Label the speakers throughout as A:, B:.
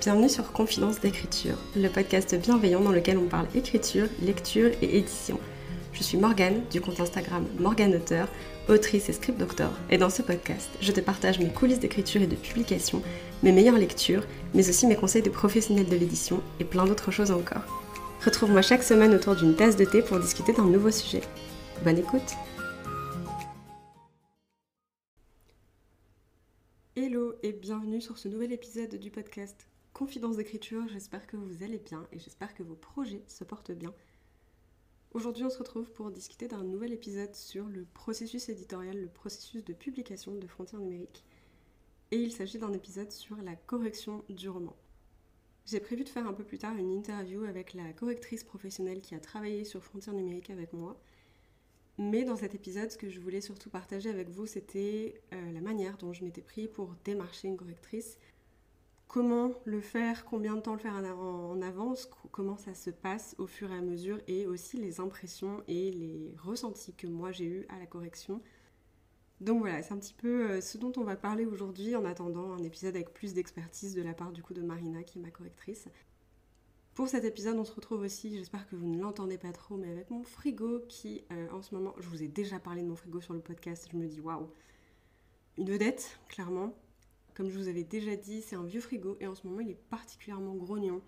A: Bienvenue sur Confidence d'écriture, le podcast bienveillant dans lequel on parle écriture, lecture et édition. Je suis Morgane du compte Instagram Morgane Auteur, autrice et script doctor, et dans ce podcast, je te partage mes coulisses d'écriture et de publication, mes meilleures lectures, mais aussi mes conseils de professionnels de l'édition et plein d'autres choses encore. Retrouve-moi chaque semaine autour d'une tasse de thé pour discuter d'un nouveau sujet. Bonne écoute Hello et bienvenue sur ce nouvel épisode du podcast Confidence d'écriture. J'espère que vous allez bien et j'espère que vos projets se portent bien. Aujourd'hui, on se retrouve pour discuter d'un nouvel épisode sur le processus éditorial, le processus de publication de Frontières numériques. Et il s'agit d'un épisode sur la correction du roman. J'ai prévu de faire un peu plus tard une interview avec la correctrice professionnelle qui a travaillé sur Frontières numériques avec moi. Mais dans cet épisode, ce que je voulais surtout partager avec vous, c'était euh, la manière dont je m'étais pris pour démarcher une correctrice comment le faire, combien de temps le faire en avance, comment ça se passe au fur et à mesure et aussi les impressions et les ressentis que moi j'ai eu à la correction. Donc voilà, c'est un petit peu euh, ce dont on va parler aujourd'hui en attendant un épisode avec plus d'expertise de la part du coup de Marina qui est ma correctrice. Pour cet épisode, on se retrouve aussi, j'espère que vous ne l'entendez pas trop, mais avec mon frigo qui euh, en ce moment, je vous ai déjà parlé de mon frigo sur le podcast, je me dis waouh, une vedette, clairement. Comme je vous avais déjà dit, c'est un vieux frigo et en ce moment il est particulièrement grognon.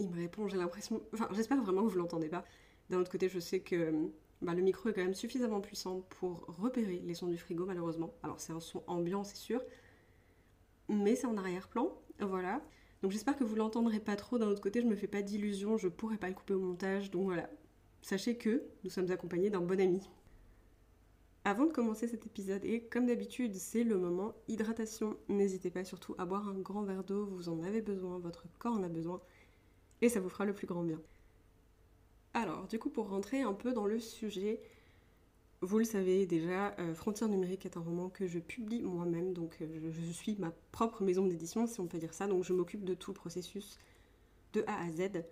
A: Il me répond, j'ai l'impression. Enfin, j'espère vraiment que vous l'entendez pas. D'un autre côté, je sais que bah, le micro est quand même suffisamment puissant pour repérer les sons du frigo, malheureusement. Alors, c'est un son ambiant, c'est sûr. Mais c'est en arrière-plan. Voilà. Donc, j'espère que vous l'entendrez pas trop. D'un autre côté, je me fais pas d'illusions, je pourrais pas le couper au montage. Donc, voilà. Sachez que nous sommes accompagnés d'un bon ami. Avant de commencer cet épisode, et comme d'habitude, c'est le moment hydratation. N'hésitez pas surtout à boire un grand verre d'eau, vous en avez besoin, votre corps en a besoin, et ça vous fera le plus grand bien. Alors, du coup, pour rentrer un peu dans le sujet, vous le savez déjà, euh, Frontières numériques est un roman que je publie moi-même, donc euh, je, suis ma propre maison d'édition, si on peut dire ça, donc je m'occupe de tout le processus de A à Z.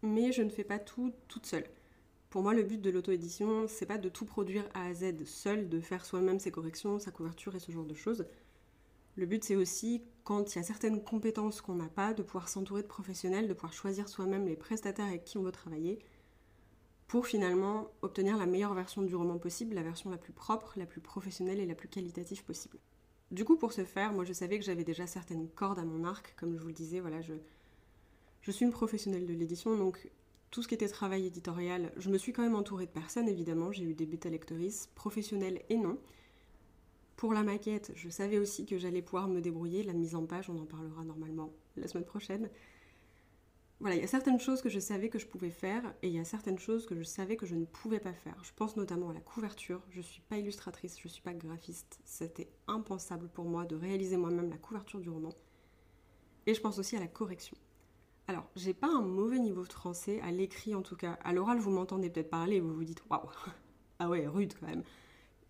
A: Mais je ne fais pas tout toute seule. Pour moi, le but de l'auto-édition, c'est pas de tout produire A à Z seul, de faire soi-même ses corrections, sa couverture et ce genre de choses. Le but, c'est aussi, quand il y a certaines compétences qu'on n'a pas, de pouvoir s'entourer de professionnels, de pouvoir choisir soi-même les prestataires avec qui on veut travailler, pour finalement obtenir la meilleure version du roman possible, la version la plus propre, la plus professionnelle et la plus qualitative possible. Du coup, pour ce faire, moi je savais que j'avais déjà certaines cordes à mon arc, comme je vous le disais, voilà, je, je suis une professionnelle de l'édition, donc tout ce qui était travail éditorial, je me suis quand même entourée de personnes, évidemment. J'ai eu des bêta lectrices, professionnelles et non. Pour la maquette, je savais aussi que j'allais pouvoir me débrouiller. La mise en page, on en parlera normalement la semaine prochaine. Voilà, il y a certaines choses que je savais que je pouvais faire et il y a certaines choses que je savais que je ne pouvais pas faire. Je pense notamment à la couverture. Je ne suis pas illustratrice, je ne suis pas graphiste. C'était impensable pour moi de réaliser moi-même la couverture du roman. Et je pense aussi à la correction. Alors, j'ai pas un mauvais niveau de français, à l'écrit en tout cas. À l'oral, vous m'entendez peut-être parler et vous vous dites waouh, ah ouais, rude quand même.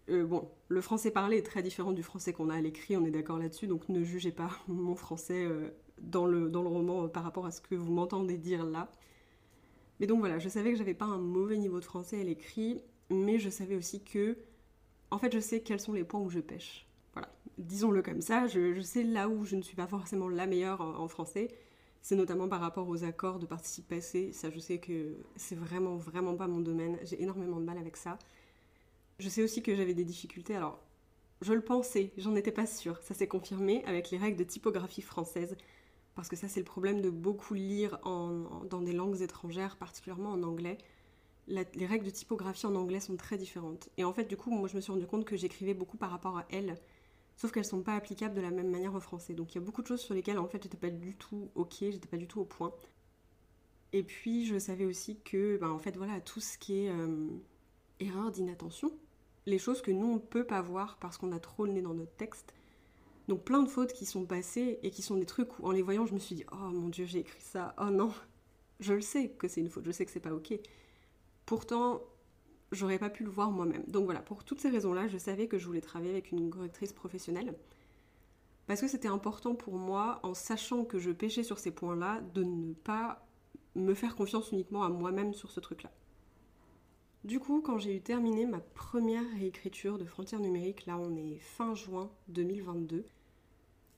A: Euh, bon, le français parlé est très différent du français qu'on a à l'écrit, on est d'accord là-dessus, donc ne jugez pas mon français euh, dans, le, dans le roman euh, par rapport à ce que vous m'entendez dire là. Mais donc voilà, je savais que j'avais pas un mauvais niveau de français à l'écrit, mais je savais aussi que, en fait, je sais quels sont les points où je pêche. Voilà, disons-le comme ça, je, sais là où je ne suis pas forcément la meilleure en français, c'est notamment par rapport aux accords de participe passé. Ça, je sais que c'est vraiment, vraiment pas mon domaine. J'ai énormément de mal avec ça. Je sais aussi que j'avais des difficultés. Alors, je le pensais, j'en étais pas sûre. Ça s'est confirmé avec les règles de typographie française. Parce que ça, c'est le problème de beaucoup lire dans des langues étrangères, particulièrement en anglais. les règles de typographie en anglais sont très différentes. Et en fait, du coup, moi, je me suis rendu compte que j'écrivais beaucoup par rapport à elles sauf qu'elles sont pas applicables de la même manière en français. Donc il y a beaucoup de choses sur lesquelles en fait j'étais pas du tout ok, j'étais pas du tout au point. Et puis je savais aussi que ben, en fait voilà tout ce qui est euh, erreur d'inattention, les choses que nous on peut pas voir parce qu'on a trop le nez dans notre texte. Donc plein de fautes qui sont passées et qui sont des trucs où en les voyant je me suis dit oh mon dieu j'ai écrit ça, oh non, je le sais que c'est une faute, je sais que c'est pas ok. Pourtant j'aurais pas pu le voir moi-même. Donc voilà, pour toutes ces raisons-là, je savais que je voulais travailler avec une correctrice professionnelle. Parce que c'était important pour moi, en sachant que je pêchais sur ces points-là, de ne pas me faire confiance uniquement à moi-même sur ce truc-là. Du coup, quand j'ai eu terminé ma première réécriture de Frontières numériques, là on est fin juin 2022,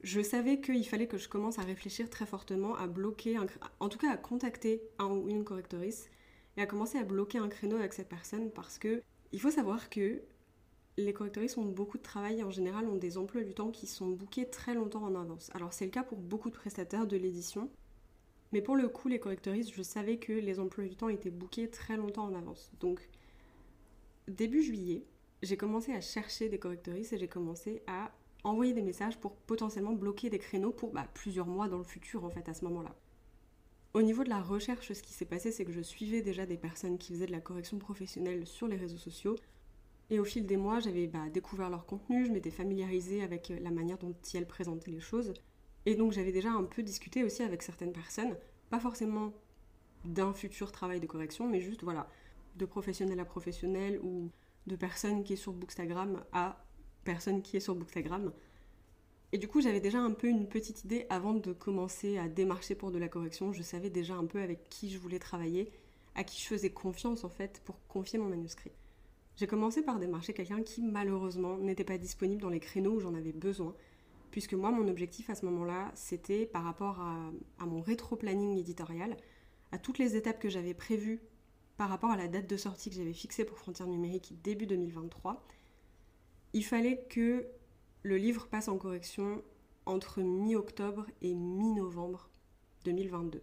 A: je savais qu'il fallait que je commence à réfléchir très fortement, à bloquer, en tout cas à contacter un ou une correctrice et à commencer à bloquer un créneau avec cette personne parce que il faut savoir que les correctrices ont beaucoup de travail et en général ont des emplois du temps qui sont bookés très longtemps en avance. Alors c'est le cas pour beaucoup de prestataires de l'édition, mais pour le coup les correctrices, je savais que les emplois du temps étaient bookés très longtemps en avance. Donc début juillet, j'ai commencé à chercher des correctrices et j'ai commencé à envoyer des messages pour potentiellement bloquer des créneaux pour bah, plusieurs mois dans le futur en fait à ce moment-là. Au niveau de la recherche, ce qui s'est passé, c'est que je suivais déjà des personnes qui faisaient de la correction professionnelle sur les réseaux sociaux. Et au fil des mois, j'avais bah, découvert leur contenu, je m'étais familiarisée avec euh, la manière dont elles présentaient les choses. Et donc j'avais déjà un peu discuté aussi avec certaines personnes, pas forcément d'un futur travail de correction, mais juste voilà, de professionnel à professionnel ou de personne qui est sur Bookstagram à personne qui est sur Bookstagram. Et du coup, j'avais déjà un peu une petite idée avant de commencer à démarcher pour de la correction. Je savais déjà un peu avec qui je voulais travailler, à qui je faisais confiance en fait pour confier mon manuscrit. J'ai commencé par démarcher quelqu'un qui malheureusement n'était pas disponible dans les créneaux où j'en avais besoin, puisque moi mon objectif à ce moment-là c'était par rapport à, à mon rétro-planning éditorial, à toutes les étapes que j'avais prévues par rapport à la date de sortie que j'avais fixée pour Frontières numériques début 2023, il fallait que le livre passe en correction entre mi-octobre et mi-novembre 2022.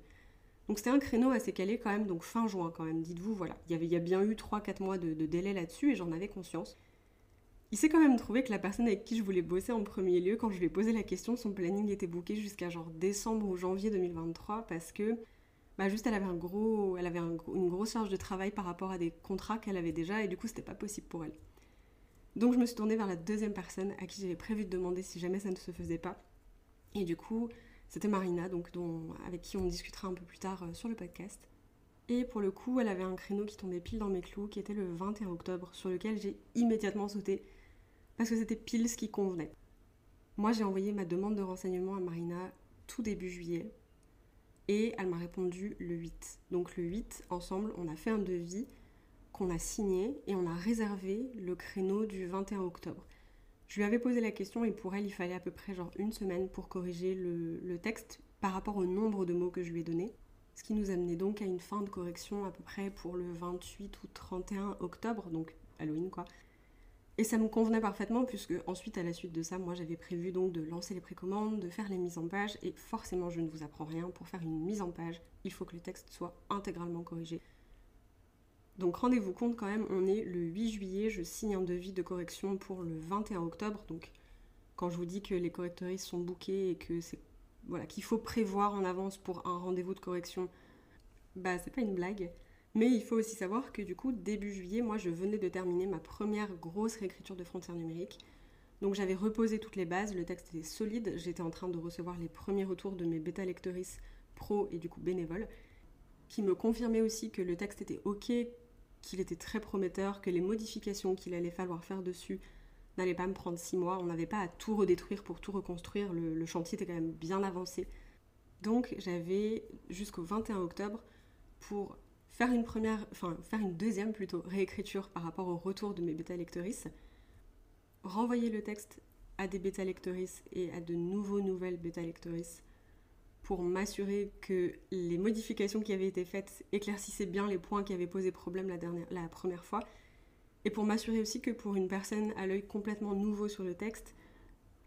A: Donc c'était un créneau assez calé quand même, donc fin juin quand même, dites-vous, voilà. Il y, avait, a bien eu 3-4 mois de, délai là-dessus et j'en avais conscience. Il s'est quand même trouvé que la personne avec qui je voulais bosser en premier lieu, quand je lui ai posé la question, son planning était booké jusqu'à genre décembre ou janvier 2023 parce que bah juste elle avait, un gros, elle avait une grosse charge de travail par rapport à des contrats qu'elle avait déjà et du coup c'était pas possible pour elle. Donc je me suis tournée vers la deuxième personne à qui j'avais prévu de demander si jamais ça ne se faisait pas. Et du coup, c'était Marina, donc avec qui on discutera un peu plus tard euh, sur le podcast. Et pour le coup, elle avait un créneau qui tombait pile dans mes clous, qui était le 21 octobre, sur lequel j'ai immédiatement sauté, parce que c'était pile ce qui convenait. Moi, j'ai envoyé ma demande de renseignement à Marina tout début juillet, et elle m'a répondu le 8. Donc le 8, ensemble, on a fait un devis qu'on a signé et on a réservé le créneau du 21 octobre. Je lui avais posé la question et pour elle, il fallait à peu près genre une semaine pour corriger le, texte par rapport au nombre de mots que je lui ai donné. Ce qui nous amenait donc à une fin de correction à peu près pour le 28 ou 31 octobre, donc Halloween quoi. Et ça me convenait parfaitement puisque ensuite à la suite de ça, moi j'avais prévu donc de lancer les précommandes, de faire les mises en page et forcément je ne vous apprends rien, pour faire une mise en page, il faut que le texte soit intégralement corrigé. Donc rendez-vous compte quand même, on est le 8 juillet, je signe un devis de correction pour le 21 octobre. Donc quand je vous dis que les correctrices sont bookées et que c'est voilà, qu'il faut prévoir en avance pour un rendez-vous de correction, bah c'est pas une blague. Mais il faut aussi savoir que du coup, début juillet, moi je venais de terminer ma première grosse réécriture de frontières numériques. Donc j'avais reposé toutes les bases, le texte était solide, j'étais en train de recevoir les premiers retours de mes bêta lectrices pro et du coup bénévoles, qui me confirmaient aussi que le texte était ok, qu'il était très prometteur, que les modifications qu'il allait falloir faire dessus n'allaient pas me prendre six mois. On n'avait pas à tout redétruire pour tout reconstruire. Le, chantier était quand même bien avancé. Donc j'avais jusqu'au 21 octobre pour faire une première, enfin faire une deuxième plutôt réécriture par rapport au retour de mes bêta lectrices, renvoyer le texte à des bêta lectrices et à de nouveaux nouvelles bêta lectrices pour m'assurer que les modifications qui avaient été faites éclaircissaient bien les points qui avaient posé problème la, dernière, la première fois. Et pour m'assurer aussi que pour une personne à l'œil complètement nouveau sur le texte,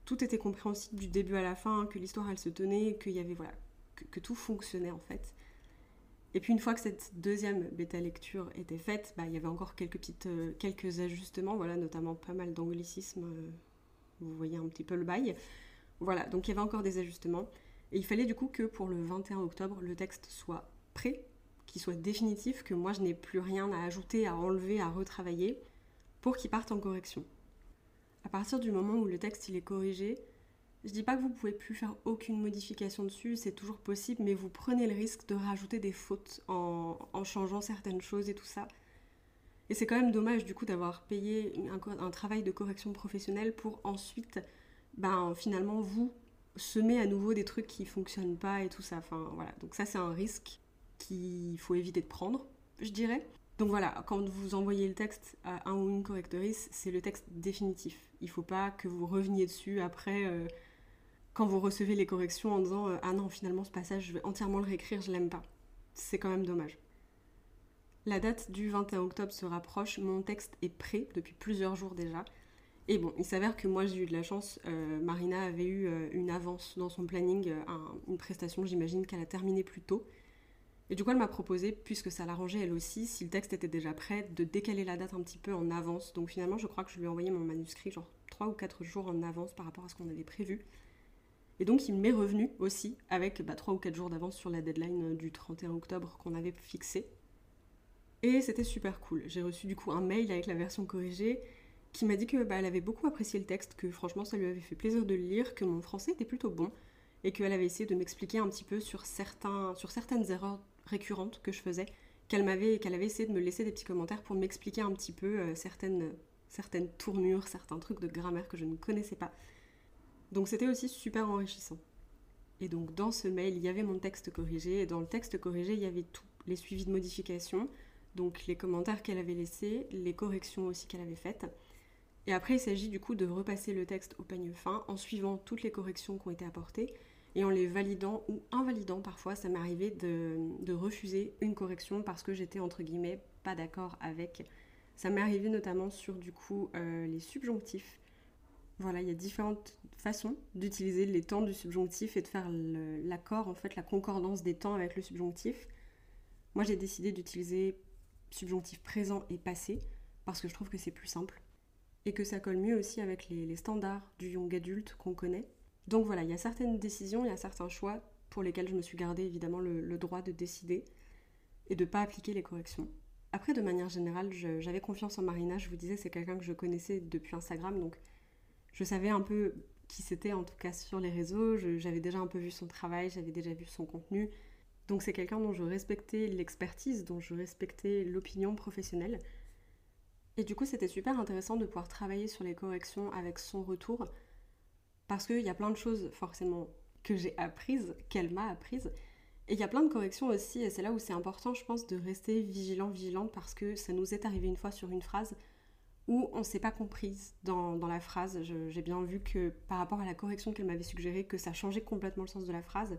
A: tout était compréhensible du début à la fin, que l'histoire elle se tenait, qu'il y avait voilà, que, tout fonctionnait en fait. Et puis une fois que cette deuxième bêta lecture était faite, bah, il y avait encore quelques petites euh, quelques ajustements, voilà, notamment pas mal d'anglicisme. Euh, vous voyez un petit peu le bail. Voilà, donc il y avait encore des ajustements. Et il fallait du coup que pour le 21 octobre, le texte soit prêt, qu'il soit définitif, que moi je n'ai plus rien à ajouter, à enlever, à retravailler, pour qu'il parte en correction. À partir du moment où le texte est corrigé, je dis pas que vous pouvez plus faire aucune modification dessus, c'est toujours possible, mais vous prenez le risque de rajouter des fautes en, changeant certaines choses et tout ça. Et c'est quand même dommage du coup d'avoir payé un, un, travail de correction professionnelle pour ensuite, ben, finalement, vous semer à nouveau des trucs qui fonctionnent pas et tout ça. Enfin voilà, donc ça c'est un risque qu'il faut éviter de prendre, je dirais. Donc voilà, quand vous envoyez le texte à un ou une correctrice, c'est le texte définitif. Il faut pas que vous reveniez dessus après euh, quand vous recevez les corrections en disant euh, Ah non, finalement, ce passage, je vais entièrement le réécrire, je l'aime pas. C'est quand même dommage. La date du 21 octobre se rapproche, mon texte est prêt depuis plusieurs jours déjà. Et bon, il s'avère que moi j'ai eu de la chance, euh, Marina avait eu euh, une avance dans son planning, une prestation j'imagine qu'elle a terminé plus tôt. Et du coup elle m'a proposé, puisque ça l'arrangeait elle aussi, si le texte était déjà prêt, de décaler la date un petit peu en avance. Donc finalement je crois que je lui ai envoyé mon manuscrit genre 3 ou 4 jours en avance par rapport à ce qu'on avait prévu. Et donc il m'est revenu aussi avec bah, 3 ou 4 jours d'avance sur la deadline euh, du 31 octobre qu'on avait fixée. Et c'était super cool. J'ai reçu du coup un mail avec la version corrigée qui m'a dit que bah, avait beaucoup apprécié le texte, que franchement ça lui avait fait plaisir de le lire, que mon français était plutôt bon et qu'elle avait essayé de m'expliquer un petit peu sur, certains, sur certaines erreurs récurrentes que je faisais, qu'elle m'avait qu'elle avait essayé de me laisser des petits commentaires pour m'expliquer un petit peu euh, certaines, certaines tournures, certains trucs de grammaire que je ne connaissais pas. Donc c'était aussi super enrichissant. Et donc dans ce mail, il y avait mon texte corrigé, et dans le texte corrigé, il y avait tout, les suivis de modifications, donc les commentaires qu'elle avait laissés, les corrections aussi qu'elle avait faites. Et après, il s'agit du coup de repasser le texte au peigne fin en suivant toutes les corrections qui ont été apportées et en les validant ou invalidant parfois. Ça m'est arrivé de, refuser une correction parce que j'étais entre guillemets pas d'accord avec. Ça m'est arrivé notamment sur du coup euh, les subjonctifs. Voilà, il y a différentes façon d'utiliser les temps du subjonctif et de faire l'accord, en fait, la concordance des temps avec le subjonctif. Moi, j'ai décidé d'utiliser subjonctif présent et passé parce que je trouve que c'est plus simple et que ça colle mieux aussi avec les, standards du young adulte qu'on connaît. Donc voilà, il y a certaines décisions, il y a certains choix pour lesquels je me suis gardé évidemment le, droit de décider et de ne pas appliquer les corrections. Après, de manière générale, j'avais confiance en Marina, je vous disais, c'est quelqu'un que je connaissais depuis Instagram, donc je savais un peu qui c'était en tout cas sur les réseaux. J'avais déjà un peu vu son travail, j'avais déjà vu son contenu. Donc c'est quelqu'un dont je respectais l'expertise, dont je respectais l'opinion professionnelle. Et du coup c'était super intéressant de pouvoir travailler sur les corrections avec son retour. Parce qu'il y a plein de choses forcément que j'ai apprises, qu'elle m'a apprises. Et il y a plein de corrections aussi, et c'est là où c'est important, je pense, de rester vigilant, vigilante, parce que ça nous est arrivé une fois sur une phrase où on ne s'est pas comprise dans, la phrase. J'ai bien vu que par rapport à la correction qu'elle m'avait suggérée, que ça changeait complètement le sens de la phrase.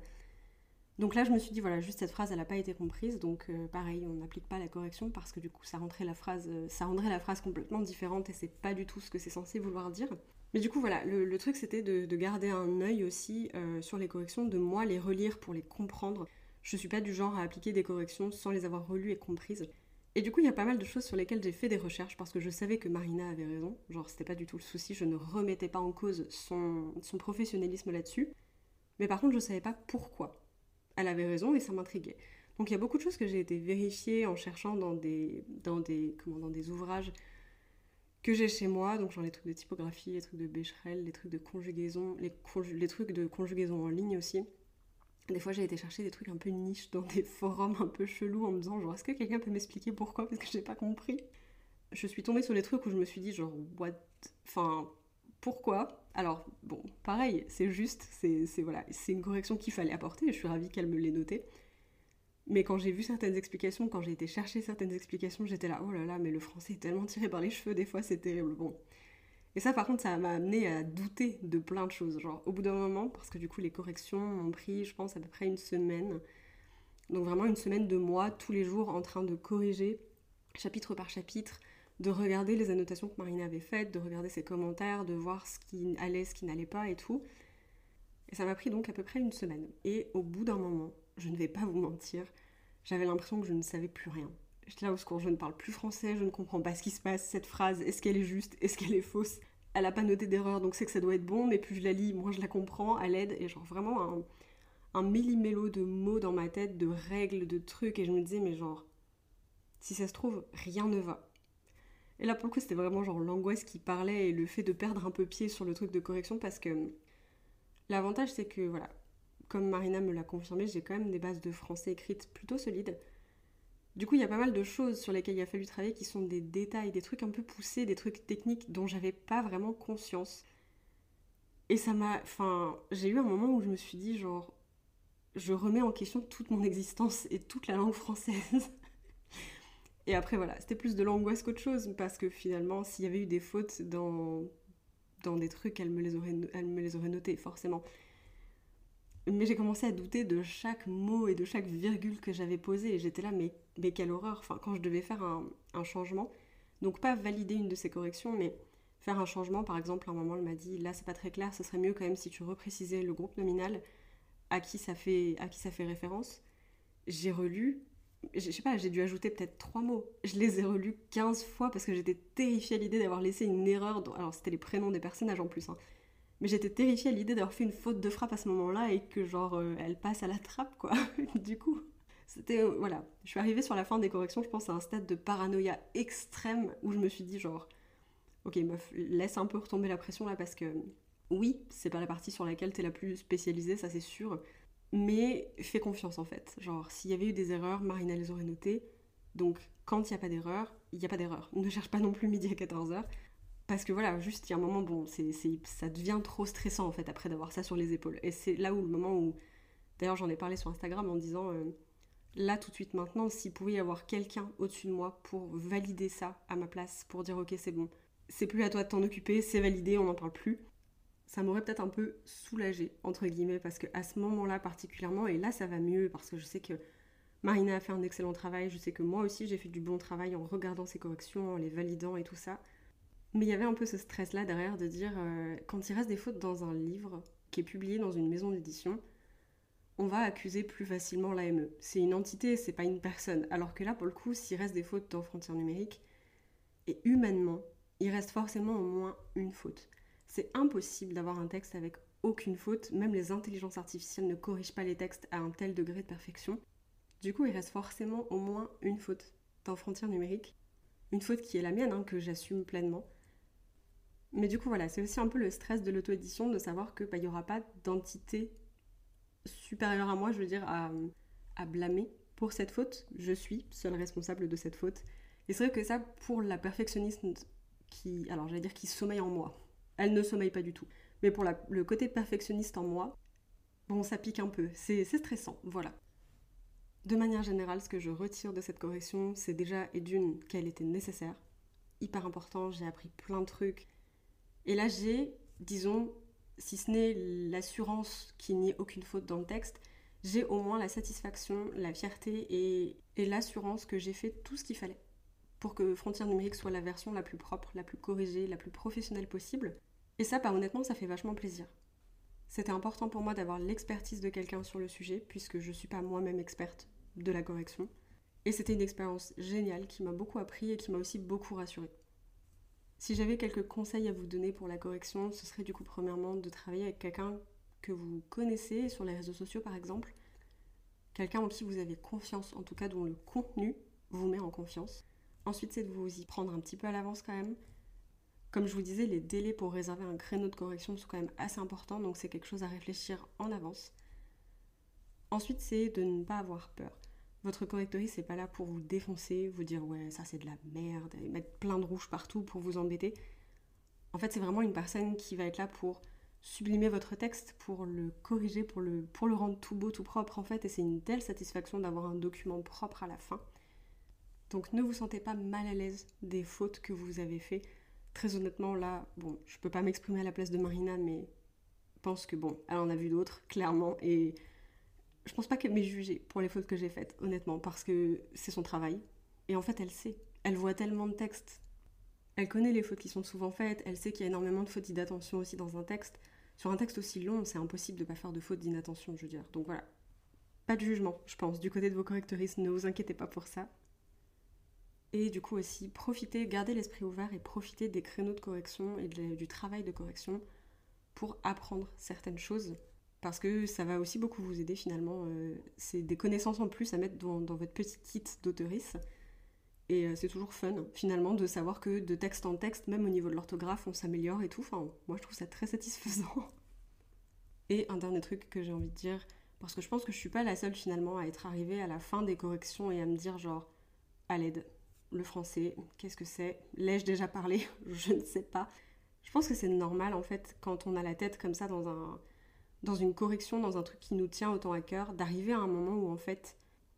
A: Donc là, je me suis dit, voilà, juste cette phrase, elle n'a pas été comprise. Donc euh, pareil, on n'applique pas la correction parce que du coup, ça rendrait la phrase, euh, ça rendrait la phrase complètement différente et c'est pas du tout ce que c'est censé vouloir dire. Mais du coup, voilà, le, truc, c'était de, garder un œil aussi euh, sur les corrections, de moi les relire pour les comprendre. Je suis pas du genre à appliquer des corrections sans les avoir relues et comprises. Et du coup, il y a pas mal de choses sur lesquelles j'ai fait des recherches parce que je savais que Marina avait raison. Genre, c'était pas du tout le souci, je ne remettais pas en cause son, son professionnalisme là-dessus. Mais par contre, je savais pas pourquoi. Elle avait raison et ça m'intriguait. Donc il y a beaucoup de choses que j'ai été vérifier en cherchant dans des, dans des, comment, dans des ouvrages que j'ai chez moi, donc genre les trucs de typographie, les trucs de Becherel, les trucs de conjugaison, les, trucs de conjugaison en ligne aussi. Des fois, j'ai été chercher des trucs un peu niche dans des forums un peu chelous en me disant genre est-ce que quelqu'un peut m'expliquer pourquoi? Parce que j'ai pas compris. Je suis tombée sur des trucs où je me suis dit genre what? Enfin pourquoi? Alors bon, pareil, c'est juste, c'est voilà, une correction qu'il fallait apporter, je suis ravie qu'elle me l'ait noté. Mais quand j'ai vu certaines explications, quand j'ai été chercher certaines explications, j'étais là, oh là là, mais le français est tellement tiré par les cheveux, des fois c'est terrible. Bon, et ça, par contre, ça m'a amené à douter de plein de choses. Genre, au bout d'un moment, parce que du coup, les corrections m'ont pris, je pense, à peu près une semaine. Donc, vraiment une semaine de moi, tous les jours, en train de corriger, chapitre par chapitre, de regarder les annotations que Marina avait faites, de regarder ses commentaires, de voir ce qui allait, ce qui n'allait pas et tout. Et ça m'a pris donc à peu près une semaine. Et au bout d'un moment, je ne vais pas vous mentir, j'avais l'impression que je ne savais plus rien. J'étais là au secours, je ne parle plus français, je ne comprends pas ce qui se passe, cette phrase, est-ce qu'elle est juste, est-ce qu'elle est fausse? Elle a pas noté d'erreur, donc c'est que ça doit être bon, mais plus je la lis, moi je la comprends, à l'aide, et genre vraiment un, un millimélo de mots dans ma tête, de règles, de trucs, et je me disais, mais genre, si ça se trouve, rien ne va. Et là, pour le coup, c'était vraiment genre l'angoisse qui parlait et le fait de perdre un peu pied sur le truc de correction parce que l'avantage, c'est que, voilà, comme Marina me l'a confirmé, j'ai quand même des bases de français écrites plutôt solides. Du coup, il y a pas mal de choses sur lesquelles il a fallu travailler qui sont des détails, des trucs un peu poussés, des trucs techniques dont j'avais pas vraiment conscience. Et ça m'a. Enfin, j'ai eu un moment où je me suis dit, genre, je remets en question toute mon existence et toute la langue française. et après, voilà, c'était plus de l'angoisse qu'autre chose, parce que finalement, s'il y avait eu des fautes dans, dans des trucs, elle me les aurait, elle me les aurait notées, forcément. Mais j'ai commencé à douter de chaque mot et de chaque virgule que j'avais posé. Et j'étais là, mais, mais quelle horreur. Enfin, quand je devais faire un, un changement, donc pas valider une de ces corrections, mais faire un changement. Par exemple, à un moment, elle m'a dit, là, c'est pas très clair, ce serait mieux quand même si tu reprécisais le groupe nominal à qui ça fait, à qui ça fait référence. J'ai relu, je sais pas, j'ai dû ajouter peut-être trois mots. Je les ai relus 15 fois parce que j'étais terrifiée à l'idée d'avoir laissé une erreur. Alors, c'était les prénoms des personnages en plus, hein. Mais j'étais terrifiée à l'idée d'avoir fait une faute de frappe à ce moment-là et que, genre, euh, elle passe à la trappe, quoi. du coup, c'était. Euh, voilà. Je suis arrivée sur la fin des corrections, je pense, à un stade de paranoïa extrême où je me suis dit, genre, ok, meuf, laisse un peu retomber la pression là parce que, oui, c'est pas la partie sur laquelle t'es la plus spécialisée, ça c'est sûr. Mais fais confiance en fait. Genre, s'il y avait eu des erreurs, Marina les aurait notées. Donc, quand il n'y a pas d'erreur, il n'y a pas d'erreur. Ne cherche pas non plus midi à 14h. Parce que voilà, juste il y a un moment, bon, ça devient trop stressant en fait après d'avoir ça sur les épaules. Et c'est là où le moment où. D'ailleurs, j'en ai parlé sur Instagram en disant euh, là tout de suite maintenant, s'il pouvait y avoir quelqu'un au-dessus de moi pour valider ça à ma place, pour dire ok, c'est bon, c'est plus à toi de t'en occuper, c'est validé, on n'en parle plus. Ça m'aurait peut-être un peu soulagé entre guillemets, parce que à ce moment-là particulièrement, et là ça va mieux, parce que je sais que Marina a fait un excellent travail, je sais que moi aussi j'ai fait du bon travail en regardant ses corrections, en les validant et tout ça. Mais il y avait un peu ce stress-là derrière de dire, euh, quand il reste des fautes dans un livre qui est publié dans une maison d'édition, on va accuser plus facilement l'AME. C'est une entité, c'est pas une personne. Alors que là, pour le coup, s'il reste des fautes dans Frontières numériques, et humainement, il reste forcément au moins une faute. C'est impossible d'avoir un texte avec aucune faute, même les intelligences artificielles ne corrigent pas les textes à un tel degré de perfection. Du coup, il reste forcément au moins une faute dans Frontières numériques. Une faute qui est la mienne, hein, que j'assume pleinement. Mais du coup, voilà, c'est aussi un peu le stress de l'auto-édition de savoir qu'il bah, n'y aura pas d'entité supérieure à moi, je veux dire, à, à blâmer pour cette faute. Je suis seule responsable de cette faute. Et c'est vrai que ça, pour la perfectionniste qui, alors j'allais dire qui sommeille en moi. Elle ne sommeille pas du tout. Mais pour le côté perfectionniste en moi, bon, ça pique un peu. C'est stressant, voilà. De manière générale, ce que je retire de cette correction, c'est déjà, et d'une, qu'elle était nécessaire. Hyper important, j'ai appris plein de trucs. Et là, j'ai, disons, si ce n'est l'assurance qu'il n'y ait aucune faute dans le texte, j'ai au moins la satisfaction, la fierté et, et l'assurance que j'ai fait tout ce qu'il fallait pour que Frontières numériques soit la version la plus propre, la plus corrigée, la plus professionnelle possible. Et ça, bah, honnêtement, ça fait vachement plaisir. C'était important pour moi d'avoir l'expertise de quelqu'un sur le sujet, puisque je ne suis pas moi-même experte de la correction. Et c'était une expérience géniale qui m'a beaucoup appris et qui m'a aussi beaucoup rassurée. Si j'avais quelques conseils à vous donner pour la correction, ce serait du coup premièrement de travailler avec quelqu'un que vous connaissez sur les réseaux sociaux par exemple, quelqu'un en qui vous avez confiance, en tout cas dont le contenu vous met en confiance. Ensuite, c'est de vous y prendre un petit peu à l'avance quand même. Comme je vous disais, les délais pour réserver un créneau de correction sont quand même assez importants, donc c'est quelque chose à réfléchir en avance. Ensuite, c'est de ne pas avoir peur. Votre correctrice n'est pas là pour vous défoncer, vous dire ouais, ça c'est de la merde, et mettre plein de rouge partout pour vous embêter. En fait, c'est vraiment une personne qui va être là pour sublimer votre texte, pour le corriger, pour le, pour le rendre tout beau, tout propre en fait, et c'est une telle satisfaction d'avoir un document propre à la fin. Donc ne vous sentez pas mal à l'aise des fautes que vous avez fait. Très honnêtement, là, bon, je peux pas m'exprimer à la place de Marina, mais je pense que bon, elle en a vu d'autres, clairement, et je pense pas qu'elle m'ait jugé pour les fautes que j'ai faites, honnêtement, parce que c'est son travail. Et en fait, elle sait. Elle voit tellement de textes. Elle connaît les fautes qui sont souvent faites, elle sait qu'il y a énormément de fautes d'inattention aussi dans un texte. Sur un texte aussi long, c'est impossible de pas faire de fautes d'inattention, je veux dire. Donc voilà. Pas de jugement, je pense, du côté de vos correctrices, ne vous inquiétez pas pour ça. Et du coup aussi, profiter, garder l'esprit ouvert et profiter des créneaux de correction et du travail de correction pour apprendre certaines choses. Parce que ça va aussi beaucoup vous aider finalement. Euh, c'est des connaissances en plus à mettre dans, votre petit kit d'auteurice. Et euh, c'est toujours fun finalement de savoir que de texte en texte, même au niveau de l'orthographe, on s'améliore et tout. Enfin, moi je trouve ça très satisfaisant. Et un dernier truc que j'ai envie de dire, parce que je pense que je suis pas la seule finalement à être arrivée à la fin des corrections et à me dire genre à l'aide, le français, qu'est-ce que c'est L'ai-je déjà parlé Je ne sais pas. Je pense que c'est normal en fait quand on a la tête comme ça dans un dans une correction, dans un truc qui nous tient autant à cœur, d'arriver à un moment où en fait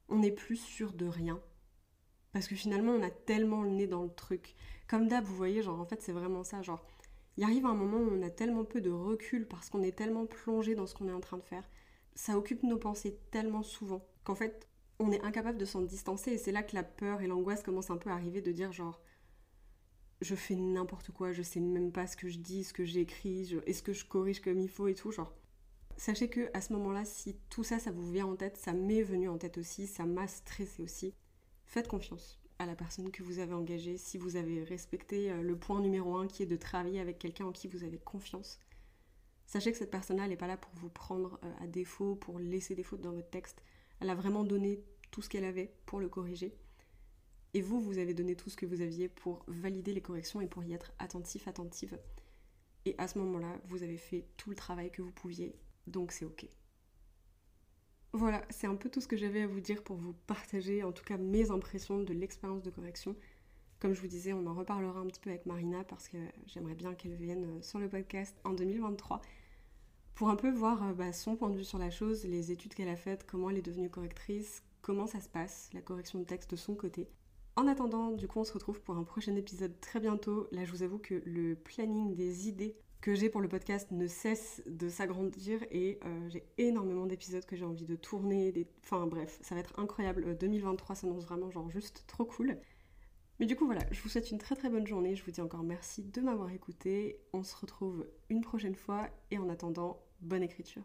A: on n'est plus sûr de rien. Parce que finalement on a tellement le nez dans le truc. Comme d'hab, vous voyez, genre en fait c'est vraiment ça, genre il arrive un moment où on a tellement peu de recul parce qu'on est tellement plongé dans ce qu'on est en train de faire. ça occupe nos pensées tellement souvent qu'en fait, on est incapable de s'en distancer et c'est là que la peur et l'angoisse commencent un peu à arriver de dire genre je fais n'importe quoi, je sais même pas ce que je dis, ce que j'écris, est-ce que je corrige comme il faut et tout, genre. Sachez que à ce moment-là, si tout ça, ça vous vient en tête, ça m'est venu en tête aussi, ça m'a stressé aussi. Faites confiance à la personne que vous avez engagée, si vous avez respecté euh, le point numéro un qui est de travailler avec quelqu'un en qui vous avez confiance. Sachez que cette personne-là, n'est pas là pour vous prendre euh, à défaut, pour laisser des fautes dans votre texte. Elle a vraiment donné tout ce qu'elle avait pour le corriger. Et vous, vous avez donné tout ce que vous aviez pour valider les corrections et pour y être attentif, attentive. Et à ce moment-là, vous avez fait tout le travail que vous pouviez, donc c'est ok. Voilà, c'est un peu tout ce que j'avais à vous dire pour vous partager en tout cas mes impressions de l'expérience de correction. Comme je vous disais, on en reparlera un petit peu avec Marina parce que j'aimerais bien qu'elle vienne sur le podcast en 2023 pour un peu voir euh, bah, son point de vue sur la chose, les études qu'elle a faites, comment elle est devenue correctrice, comment ça se passe, la correction de texte de son côté. En attendant, du coup, on se retrouve pour un prochain épisode très bientôt. Là, je vous avoue que le planning des idées que j'ai pour le podcast ne cesse de s'agrandir et euh, j'ai énormément d'épisodes que j'ai envie de tourner. Enfin bref, ça va être incroyable. 2023 euh, s'annonce vraiment genre juste trop cool. Mais du coup voilà, je vous souhaite une très très bonne journée. Je vous dis encore merci de m'avoir écouté. On se retrouve une prochaine fois et en attendant, bonne écriture.